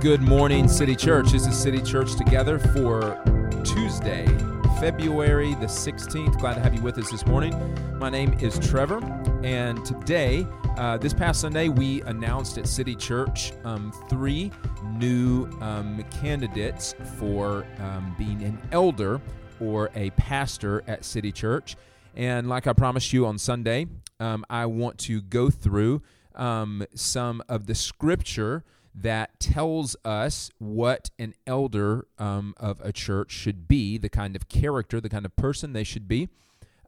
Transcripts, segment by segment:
Good morning, City Church. This is City Church Together for Tuesday, February the 16th. Glad to have you with us this morning. My name is Trevor, and today, uh, this past Sunday, we announced at City Church um, three new um, candidates for um, being an elder or a pastor at City Church. And like I promised you on Sunday, um, I want to go through um, some of the scripture that tells us what an elder um, of a church should be, the kind of character, the kind of person they should be.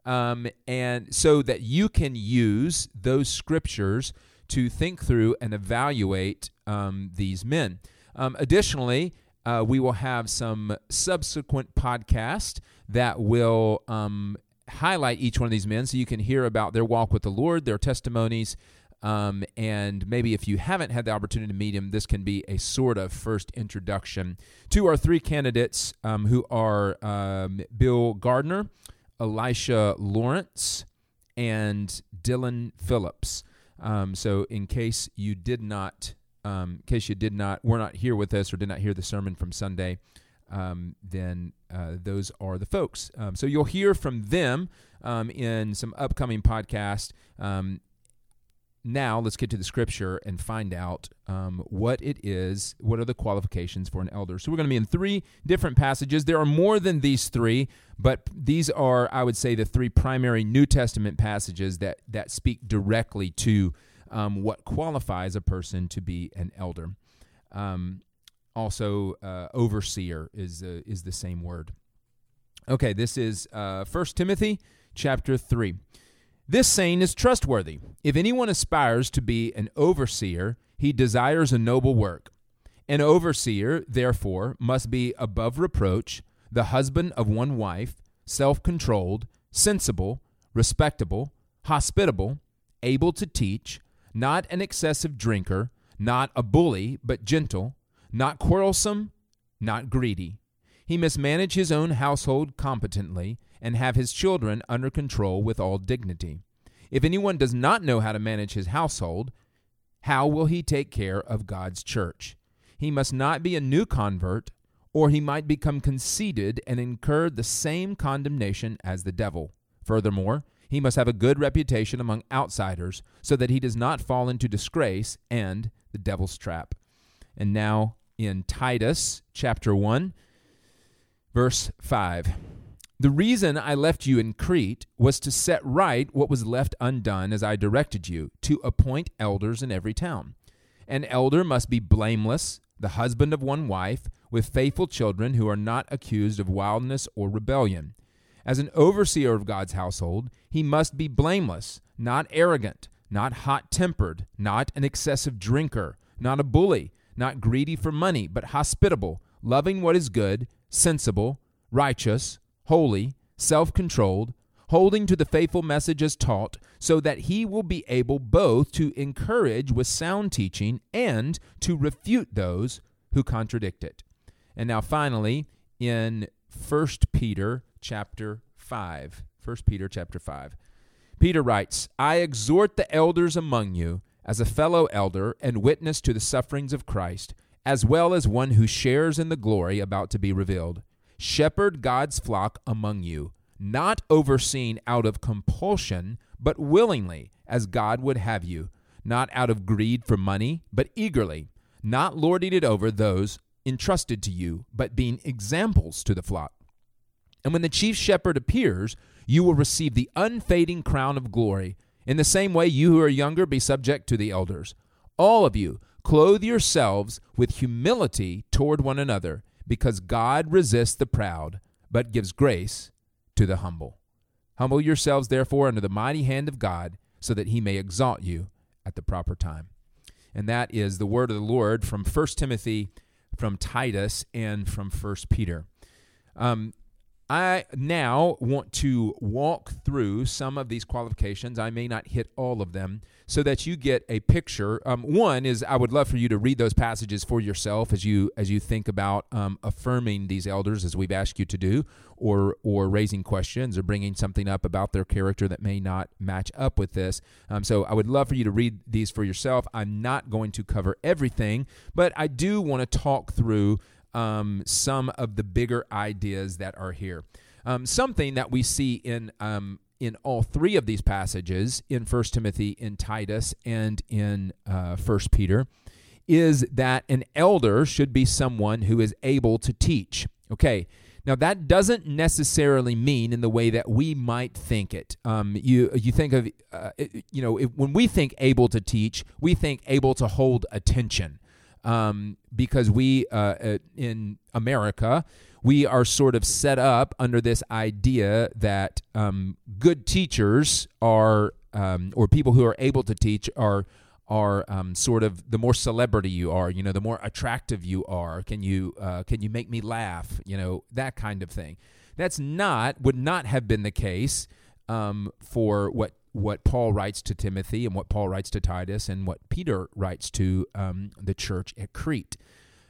Um, and so that you can use those scriptures to think through and evaluate um, these men. Um, additionally, uh, we will have some subsequent podcast that will um, highlight each one of these men so you can hear about their walk with the Lord, their testimonies, um, and maybe if you haven't had the opportunity to meet him, this can be a sort of first introduction to our three candidates um, who are um, Bill Gardner, Elisha Lawrence, and Dylan Phillips. Um, so, in case you did not, um, in case you did not, were not here with us or did not hear the sermon from Sunday, um, then uh, those are the folks. so you'll hear from them in some upcoming podcasts now let's get to the scripture and find out um, what it is what are the qualifications for an elder? So we're going to be in three different passages. There are more than these three but these are i would say the three primary new testament passages that that speak directly to um, what qualifies a person to be an elder. Um, also uh, overseer is uh, is the same word. Okay this is uh, 1 timothy chapter 3 this saying is trustworthy. If anyone aspires to be an overseer, he desires a noble work. An overseer, therefore, must be above reproach, the husband of one wife, self controlled, sensible, respectable, hospitable, able to teach, not an excessive drinker, not a bully, but gentle, not quarrelsome, not greedy. He must manage his own household competently and have his children under control with all dignity. If anyone does not know how to manage his household, how will he take care of God's church? He must not be a new convert, or he might become conceited and incur the same condemnation as the devil. Furthermore, he must have a good reputation among outsiders, so that he does not fall into disgrace and the devil's trap. And now in Titus chapter 1, verse 5. The reason I left you in Crete was to set right what was left undone as I directed you, to appoint elders in every town. An elder must be blameless, the husband of one wife, with faithful children who are not accused of wildness or rebellion. As an overseer of God's household, he must be blameless, not arrogant, not hot tempered, not an excessive drinker, not a bully, not greedy for money, but hospitable, loving what is good, sensible, righteous, holy, self controlled, holding to the faithful message as taught, so that he will be able both to encourage with sound teaching and to refute those who contradict it. And now finally in 1 Peter chapter 5. 1 Peter chapter 5. Peter writes, I exhort the elders among you as a fellow elder and witness to the sufferings of Christ, as well as one who shares in the glory about to be revealed. Shepherd God's flock among you, not overseen out of compulsion, but willingly, as God would have you, not out of greed for money, but eagerly, not lording it over those entrusted to you, but being examples to the flock. And when the chief shepherd appears, you will receive the unfading crown of glory. In the same way, you who are younger, be subject to the elders. All of you, clothe yourselves with humility toward one another because God resists the proud, but gives grace to the humble. Humble yourselves, therefore, under the mighty hand of God, so that he may exalt you at the proper time. And that is the word of the Lord from 1 Timothy, from Titus, and from 1 Peter. Um, I now want to walk through some of these qualifications. I may not hit all of them so that you get a picture. Um, one is I would love for you to read those passages for yourself as you as you think about um, affirming these elders as we've asked you to do, or or raising questions or bringing something up about their character that may not match up with this. Um, so I would love for you to read these for yourself. I'm not going to cover everything, but I do want to talk through um, some of the bigger ideas that are here. Um, something that we see in um, in all three of these passages in First Timothy, in Titus, and in uh, First Peter is that an elder should be someone who is able to teach. Okay. Now that doesn't necessarily mean in the way that we might think it. Um, you you think of uh, you know if, when we think able to teach, we think able to hold attention um, because we uh, uh, in America we are sort of set up under this idea that um, good teachers are um, or people who are able to teach are are um, sort of the more celebrity you are, you know, the more attractive you are. Can you uh, can you make me laugh? You know that kind of thing. That's not would not have been the case um, for what what Paul writes to Timothy and what Paul writes to Titus and what Peter writes to um, the church at Crete.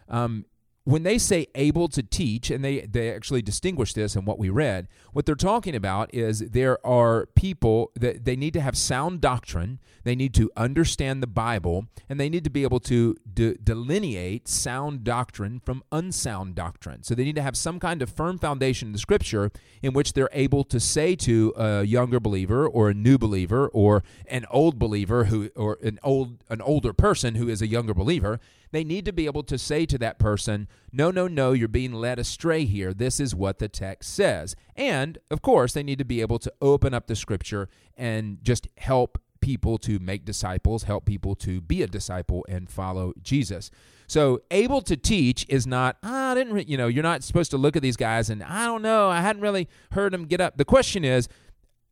Um, when they say able to teach, and they, they actually distinguish this in what we read, what they're talking about is there are people that they need to have sound doctrine, they need to understand the Bible, and they need to be able to de- delineate sound doctrine from unsound doctrine. So they need to have some kind of firm foundation in the scripture in which they're able to say to a younger believer or a new believer or an old believer who or an old an older person who is a younger believer they need to be able to say to that person, no, no, no, you're being led astray here. This is what the text says. And, of course, they need to be able to open up the scripture and just help people to make disciples, help people to be a disciple and follow Jesus. So, able to teach is not, ah, I didn't, re-, you know, you're not supposed to look at these guys and I don't know, I hadn't really heard them get up. The question is,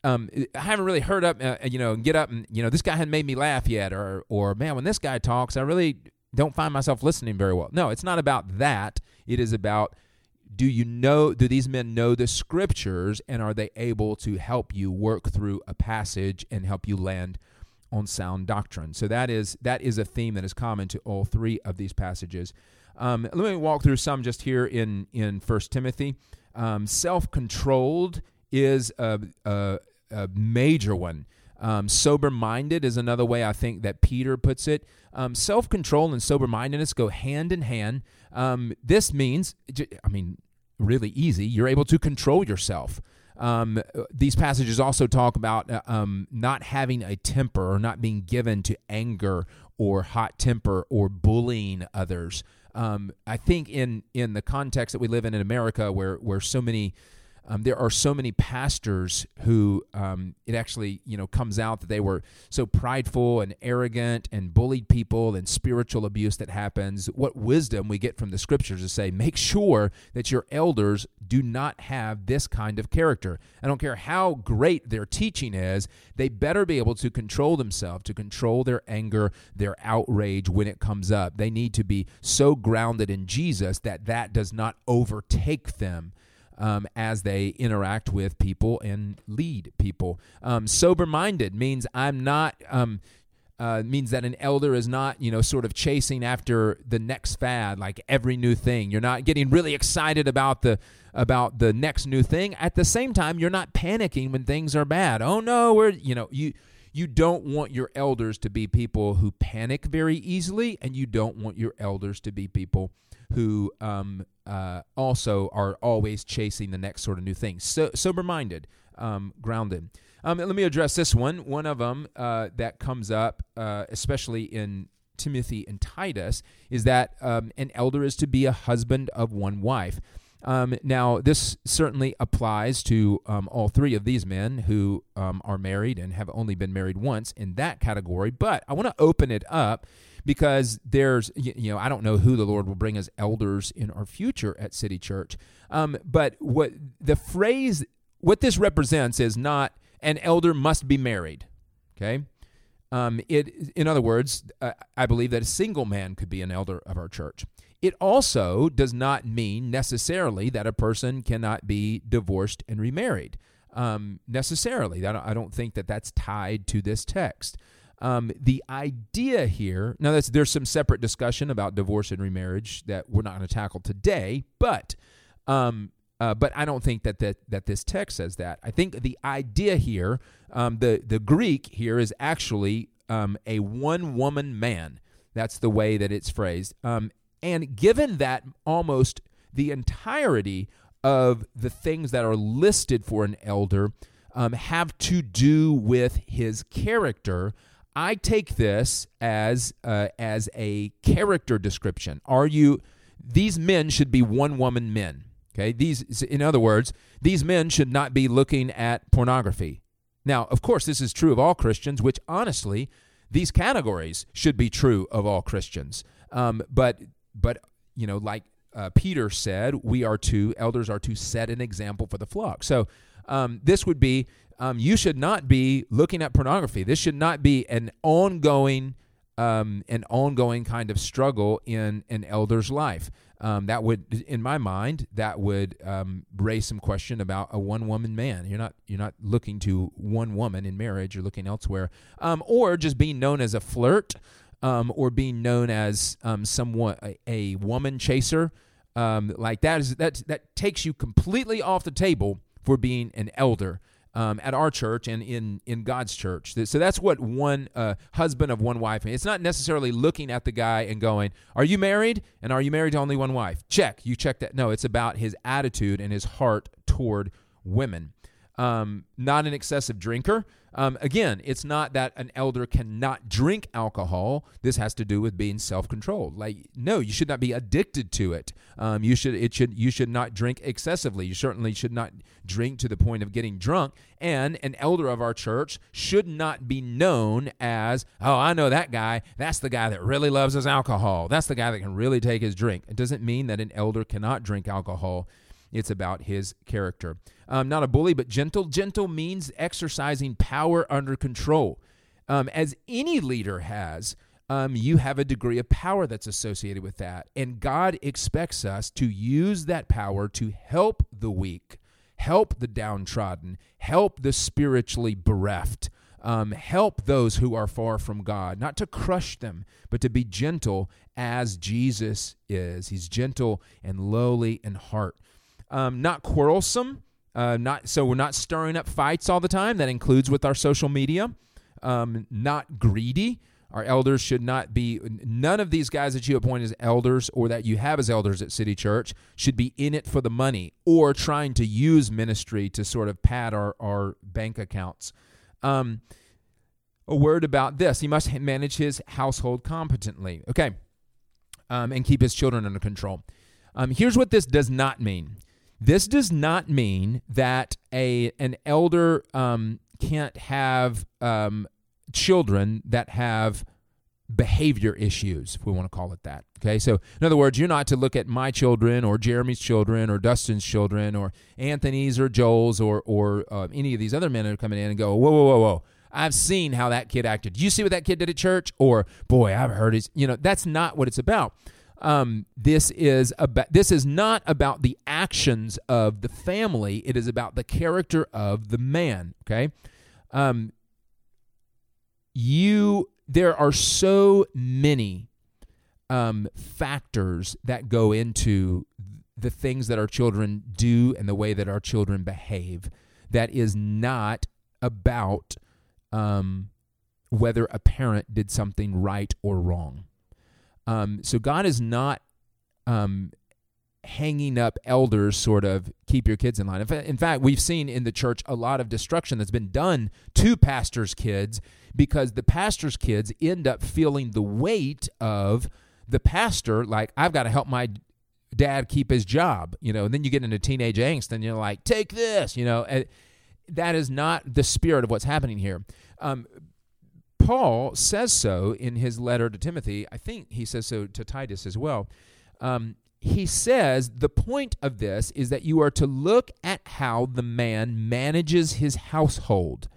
um, I haven't really heard up, uh, you know, get up and, you know, this guy hadn't made me laugh yet, or, or man, when this guy talks, I really don't find myself listening very well. No, it's not about that. It is about do you know do these men know the scriptures and are they able to help you work through a passage and help you land on sound doctrine so that is that is a theme that is common to all three of these passages um, let me walk through some just here in in first timothy um, self-controlled is a, a, a major one um, sober minded is another way I think that Peter puts it. Um, Self control and sober mindedness go hand in hand. Um, this means, I mean, really easy. You're able to control yourself. Um, these passages also talk about uh, um, not having a temper or not being given to anger or hot temper or bullying others. Um, I think in in the context that we live in in America, where where so many um, there are so many pastors who um, it actually you know comes out that they were so prideful and arrogant and bullied people and spiritual abuse that happens. What wisdom we get from the scriptures to say make sure that your elders do not have this kind of character. I don't care how great their teaching is they better be able to control themselves to control their anger their outrage when it comes up. They need to be so grounded in jesus that that does not overtake them um, as they interact with people and lead people. Um, Sober minded means I'm not. Um, uh, means that an elder is not, you know, sort of chasing after the next fad, like every new thing. You're not getting really excited about the about the next new thing. At the same time, you're not panicking when things are bad. Oh no, we're you know you you don't want your elders to be people who panic very easily, and you don't want your elders to be people who um, uh, also are always chasing the next sort of new thing. So, sober minded, um, grounded. Um, let me address this one. One of them uh, that comes up, uh, especially in Timothy and Titus, is that um, an elder is to be a husband of one wife. Um, now, this certainly applies to um, all three of these men who um, are married and have only been married once in that category, but I want to open it up because there's you know I don't know who the Lord will bring as elders in our future at City Church, um, but what the phrase what this represents is not an elder must be married. Okay, um, it in other words, uh, I believe that a single man could be an elder of our church. it also does not mean necessarily that a person cannot be divorced and remarried. Um, necessarily, I don't, I don't think that that's tied to this text. Um, the idea here now there's some separate discussion about divorce and remarriage that we're not going to tackle today, but um, uh, but I don't think that, that that this text says that. I think the idea here, um, the the Greek here is actually um, a one woman man. That's the way that it's phrased. Um, and given that almost the entirety of the things that are listed for an elder um, have to do with his character, I take this as uh, as a character description. Are you? These men should be one woman men. Okay. These, in other words, these men should not be looking at pornography. Now, of course, this is true of all Christians. Which honestly, these categories should be true of all Christians. Um, but but you know, like uh, Peter said, we are to elders are to set an example for the flock. So um, this would be um, you should not be looking at pornography. This should not be an ongoing, um, an ongoing kind of struggle in an elder's life. Um, that would, in my mind, that would um, raise some question about a one-woman man. You're not, you're not looking to one woman in marriage. You're looking elsewhere, um, or just being known as a flirt, um, or being known as um, somewhat a, a woman chaser. Like that is that that takes you completely off the table for being an elder um, at our church and in in God's church. So that's what one uh, husband of one wife. It's not necessarily looking at the guy and going, "Are you married?" and "Are you married to only one wife?" Check. You check that. No, it's about his attitude and his heart toward women. Um, not an excessive drinker. Um, again, it's not that an elder cannot drink alcohol. This has to do with being self-controlled. Like, no, you should not be addicted to it. Um, you should it should you should not drink excessively. You certainly should not drink to the point of getting drunk. And an elder of our church should not be known as, oh, I know that guy. That's the guy that really loves his alcohol. That's the guy that can really take his drink. It doesn't mean that an elder cannot drink alcohol. It's about his character. Um, not a bully, but gentle. Gentle means exercising power under control. Um, as any leader has, um, you have a degree of power that's associated with that. And God expects us to use that power to help the weak, help the downtrodden, help the spiritually bereft. Um, help those who are far from God, not to crush them, but to be gentle as Jesus is. He's gentle and lowly in heart um, not quarrelsome. Uh, not so we're not stirring up fights all the time. That includes with our social media. Um, not greedy. Our elders should not be. None of these guys that you appoint as elders or that you have as elders at City Church should be in it for the money or trying to use ministry to sort of pad our our bank accounts. Um, a word about this: he must manage his household competently. Okay, um, and keep his children under control. Um, here's what this does not mean. This does not mean that a an elder um, can't have um, children that have behavior issues, if we want to call it that. Okay, so in other words, you're not to look at my children or Jeremy's children or Dustin's children or Anthony's or Joel's or or uh, any of these other men that are coming in and go, whoa, whoa, whoa, whoa. I've seen how that kid acted. You see what that kid did at church? Or boy, I've heard his. You know, that's not what it's about um, this is about this is not about the actions of the family. It is about the character of the man. Okay, um, you there are so many um, factors that go into the things that our children do and the way that our children behave. That is not about um, whether a parent did something right or wrong. Um, so God is not um, hanging up elders, sort of keep your kids in line. In fact, we've seen in the church a lot of destruction that's been done to pastors' kids because the pastors' kids end up feeling the weight of the pastor, like, I've got to help my dad keep his job, you know, and then you get into teenage angst and you're like, take this, you know. that is not the spirit of what's happening here. Um, Paul says so in his letter to Timothy. I think he says so to Titus as well. Um, he says the point of this is that you are to look at how the man manages his household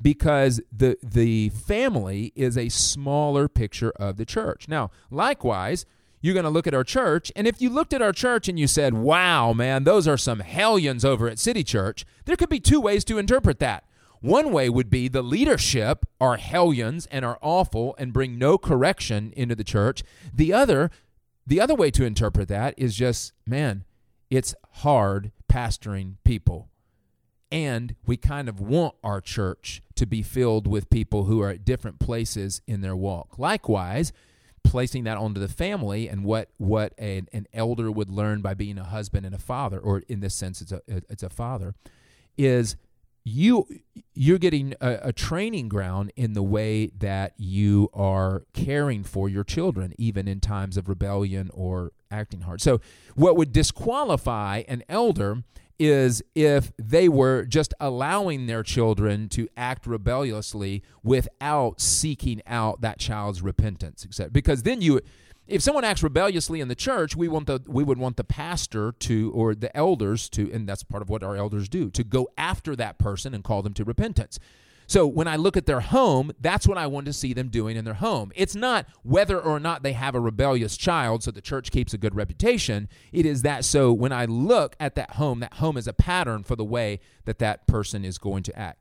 because the the family is a smaller picture of the church. Now, likewise, you're going to look at our church. And if you looked at our church and you said, wow, man, those are some hellions over at City Church, there could be two ways to interpret that. One way would be the leadership are hellions and are awful and bring no correction into the church. The other, the other way to interpret that is just, man, it's hard pastoring people. And we kind of want our church to be filled with people who are at different places in their walk. Likewise, placing that onto the family and what what a, an elder would learn by being a husband and a father, or in this sense, it's a it's a father, is you you're getting a, a, training ground in the way that you are caring for your children even in times of rebellion or acting hard so what would disqualify an elder is if they were just allowing their children to act rebelliously without seeking out that child's repentance. Because then you, if someone acts rebelliously in the church, we want the we would want the pastor to or the elders to, and that's part of what our elders do, to go after that person and call them to repentance. So when I look at their home, that's what I want to see them doing in their home. It's not whether or not they have a rebellious child so the church keeps a good reputation. It is that so when I look at that home, that home is a pattern for the way that that person is going to act.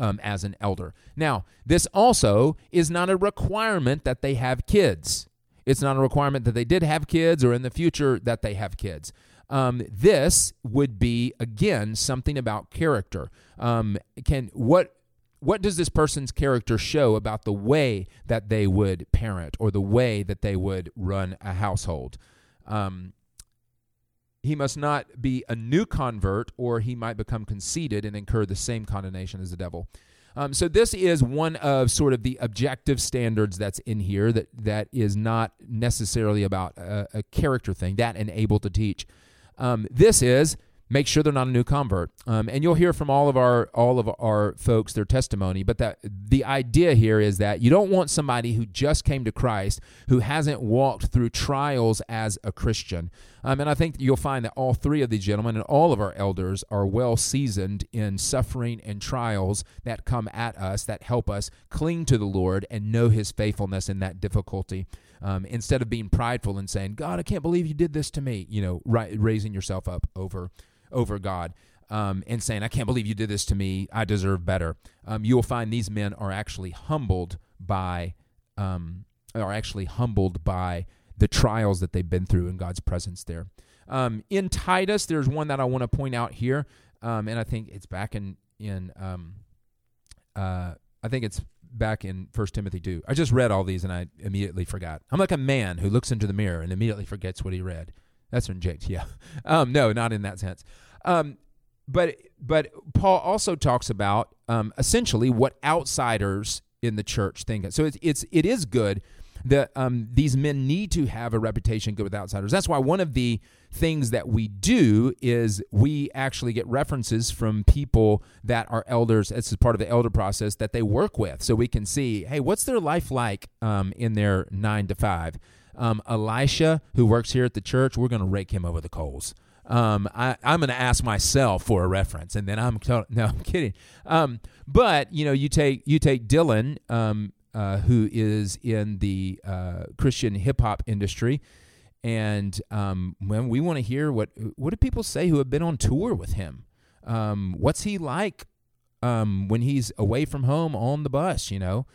Um, as an elder. Now, this also is not a requirement that they have kids. It's not a requirement that they did have kids or in the future that they have kids. Um, this would be again something about character. Um, can what what does this person's character show about the way that they would parent or the way that they would run a household? Um, he must not be a new convert, or he might become conceited and incur the same condemnation as the devil. Um, so this is one of sort of the objective standards that's in here that that is not necessarily about a, a character thing that and able to teach. Um, this is make sure they're not a new convert. Um, and you'll hear from all of our all of our folks their testimony. But that the idea here is that you don't want somebody who just came to Christ who hasn't walked through trials as a Christian. Um, and I think you'll find that all three of these gentlemen and all of our elders are well seasoned in suffering and trials that come at us that help us cling to the Lord and know His faithfulness in that difficulty. Um, instead of being prideful and saying, "God, I can't believe you did this to me," you know, raising yourself up over over God um, and saying, I can't believe you did this to me. I deserve better. Um, you will find these men are actually humbled by, um, are actually humbled by the trials that they've been through in God's presence there. Um, in Titus, there's one that I want to point out here, um, and I think it's back in in um, uh, I think it's back in First Timothy two. I just read all these and I immediately forgot. I'm like a man who looks into the mirror and immediately forgets what he read. That's from James, yeah. Um, no, not in that sense. Um, but but Paul also talks about um, essentially what outsiders in the church think. So it's it's it is good that um, these men need to have a reputation good with outsiders. That's why one of the things that we do is we actually get references from people that are elders. This is part of the elder process that they work with, so we can see, hey, what's their life like um, in their nine to five um, Elisha, who works here at the church, we're going to rake him over the coals. Um, I, am going to ask myself for a reference, and then I'm no, I'm kidding. Um, but you know, you take you take Dylan, um, uh, who is in the uh, Christian hip hop industry, and um, when we want to hear what what do people say who have been on tour with him? Um, what's he like um, when he's away from home on the bus? You know,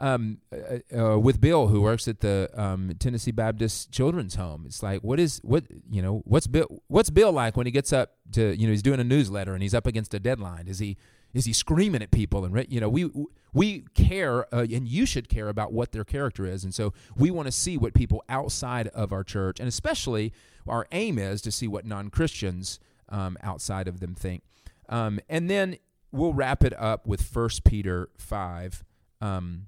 um, uh, uh, with Bill, who works at the um, Tennessee Baptist Children's Home. It's like, what is what you know? What's Bill? What's Bill like when he gets up to you know? He's doing a newsletter and he's up against a deadline. Is he is he screaming at people? And you know, we we care, uh, and you should care about what their character is. And so we want to see what people outside of our church, and especially our aim is to see what non Christians um, outside of them think. Um, and then we'll wrap it up with First Peter five. Um,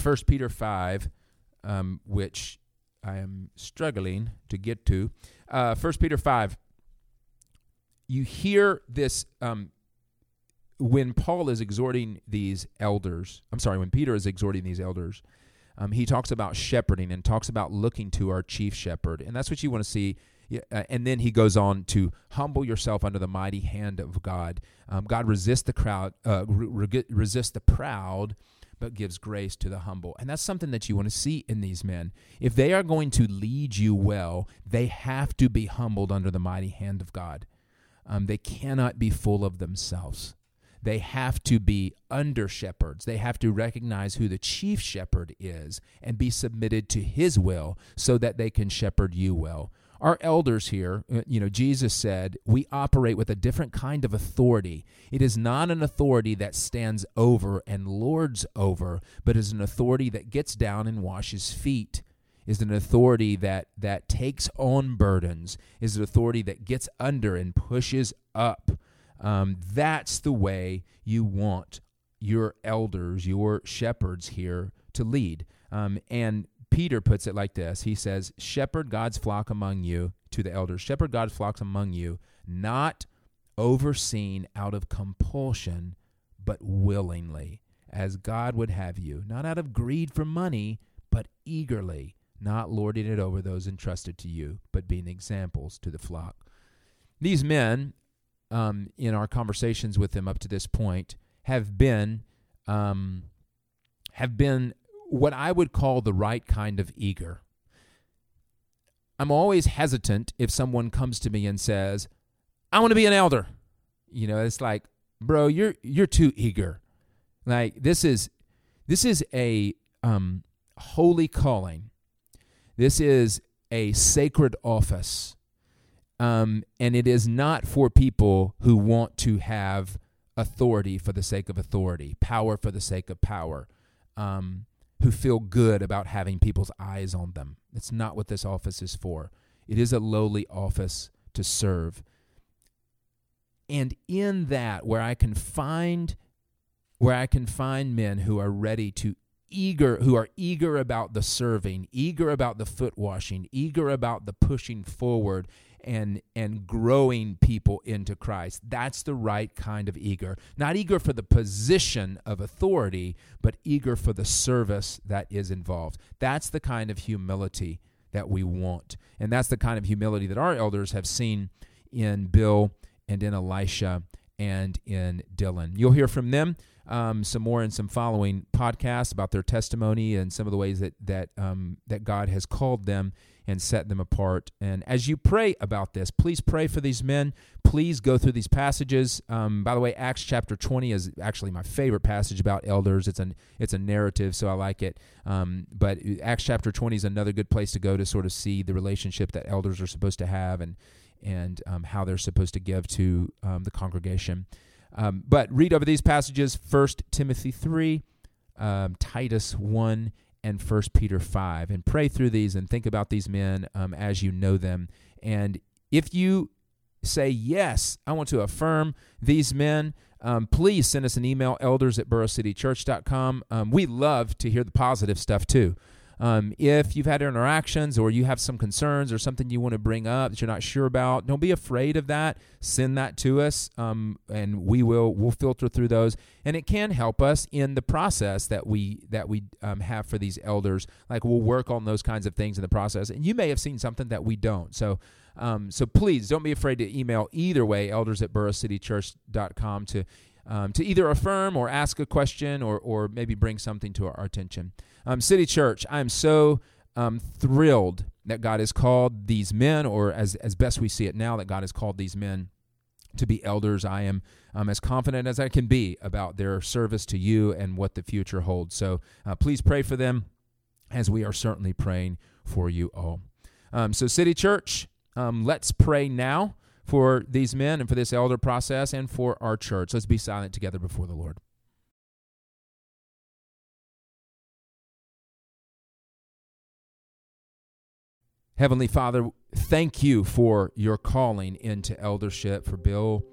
1 Peter 5, um, which I am struggling to get to. Uh, 1 Peter 5, you hear this um, when Paul is exhorting these elders. I'm sorry, when Peter is exhorting these elders. Um, he talks about shepherding and talks about looking to our chief shepherd. And that's what you want to see yeah, uh, and then he goes on to humble yourself under the mighty hand of God. Um, God resists the crowd, uh, re- resist the proud, but gives grace to the humble. And that's something that you want to see in these men. If they are going to lead you well, they have to be humbled under the mighty hand of God. Um, they cannot be full of themselves. They have to be under shepherds. They have to recognize who the chief shepherd is and be submitted to his will so that they can shepherd you well. Our elders here, uh, you know, Jesus said, we operate with a different kind of authority. It is not an authority that stands over and lords over, but is an authority that gets down and washes feet is an authority that that takes on burdens is an authority that gets under and pushes up um, that's the way you want your elders your shepherds here to lead um, and Peter puts it like this He says, Shepherd God's flock among you, to the elders, shepherd God's flocks among you, not overseen out of compulsion, but willingly, as God would have you, not out of greed for money, but eagerly, not lording it over those entrusted to you, but being examples to the flock. These men, um, in our conversations with them up to this point, have been um, have been what I would call the right kind of eager. I'm always hesitant if someone comes to me and says, "I want to be an elder." You know, it's like, "Bro, you're you're too eager." Like this is this is a um, holy calling. This is a sacred office. Um, and it is not for people who want to have authority for the sake of authority, power for the sake of power. Um, who feel good about having people's eyes on them. It's not what this office is for. It is a lowly office to serve. And in that where I can find where I can find men who are ready to eager who are eager about the serving, eager about the foot washing, eager about the pushing forward and and growing people into Christ. That's the right kind of eager. Not eager for the position of authority, but eager for the service that is involved. That's the kind of humility that we want. And that's the kind of humility that our elders have seen in Bill and in Elisha and in Dylan. You'll hear from them um, some more in some following podcasts about their testimony and some of the ways that that um, that God has called them and set them apart. And as you pray about this, please pray for these men. Please go through these passages. Um, by the way, Acts chapter 20 is actually my favorite passage about elders. It's an it's a narrative, so I like it. Um, but Acts chapter 20 is another good place to go to sort of see the relationship that elders are supposed to have and and um, how they're supposed to give to um, the congregation. Um, but read over these passages: First Timothy three, um, Titus one, and First Peter five, and pray through these and think about these men um, as you know them. And if you say yes, I want to affirm these men. Um, please send us an email, elders at boroughcitychurch.com. Um, we love to hear the positive stuff too. Um, if you've had interactions or you have some concerns or something you want to bring up that you're not sure about, don't be afraid of that. Send that to us, um, and we will we'll filter through those. And it can help us in the process that we that we um, have for these elders. Like we'll work on those kinds of things in the process, and you may have seen something that we don't. So. Um, so please don't be afraid to email either way, elders at boroughcitychurch.com to um, to either affirm or ask a question or, or maybe bring something to our attention. Um, City Church, I am so um, thrilled that God has called these men, or as, as best we see it now, that God has called these men to be elders. I am um, as confident as I can be about their service to you and what the future holds. So uh, please pray for them as we are certainly praying for you all. Um, so, City Church, um, let's pray now for these men and for this elder process and for our church. Let's be silent together before the Lord. Heavenly Father, thank you for your calling into eldership for Bill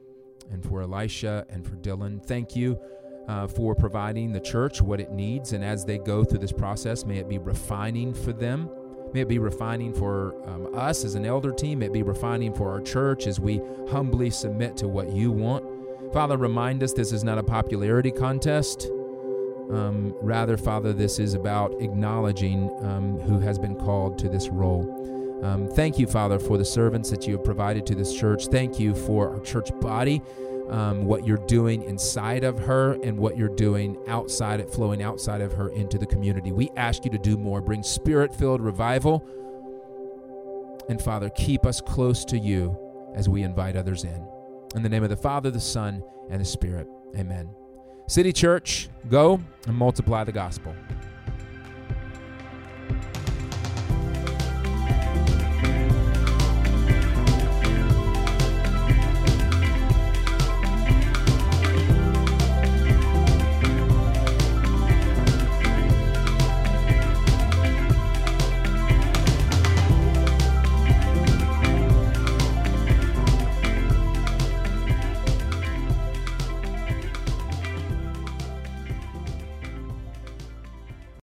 and for Elisha and for Dylan. Thank you uh, for providing the church what it needs. And as they go through this process, may it be refining for them. May it be refining for um, us as an elder team. May it be refining for our church as we humbly submit to what you want. Father, remind us this is not a popularity contest. Um, rather, Father, this is about acknowledging um, who has been called to this role. Um, thank you, Father, for the servants that you have provided to this church. Thank you for our church body. um, what you're doing inside of her and what you're doing outside it, flowing outside of her into the community. We ask you to do more. Bring spirit filled revival. And Father, keep us close to you as we invite others in. In the name of the Father, the Son, and the Spirit. Amen. City Church, go and multiply the gospel.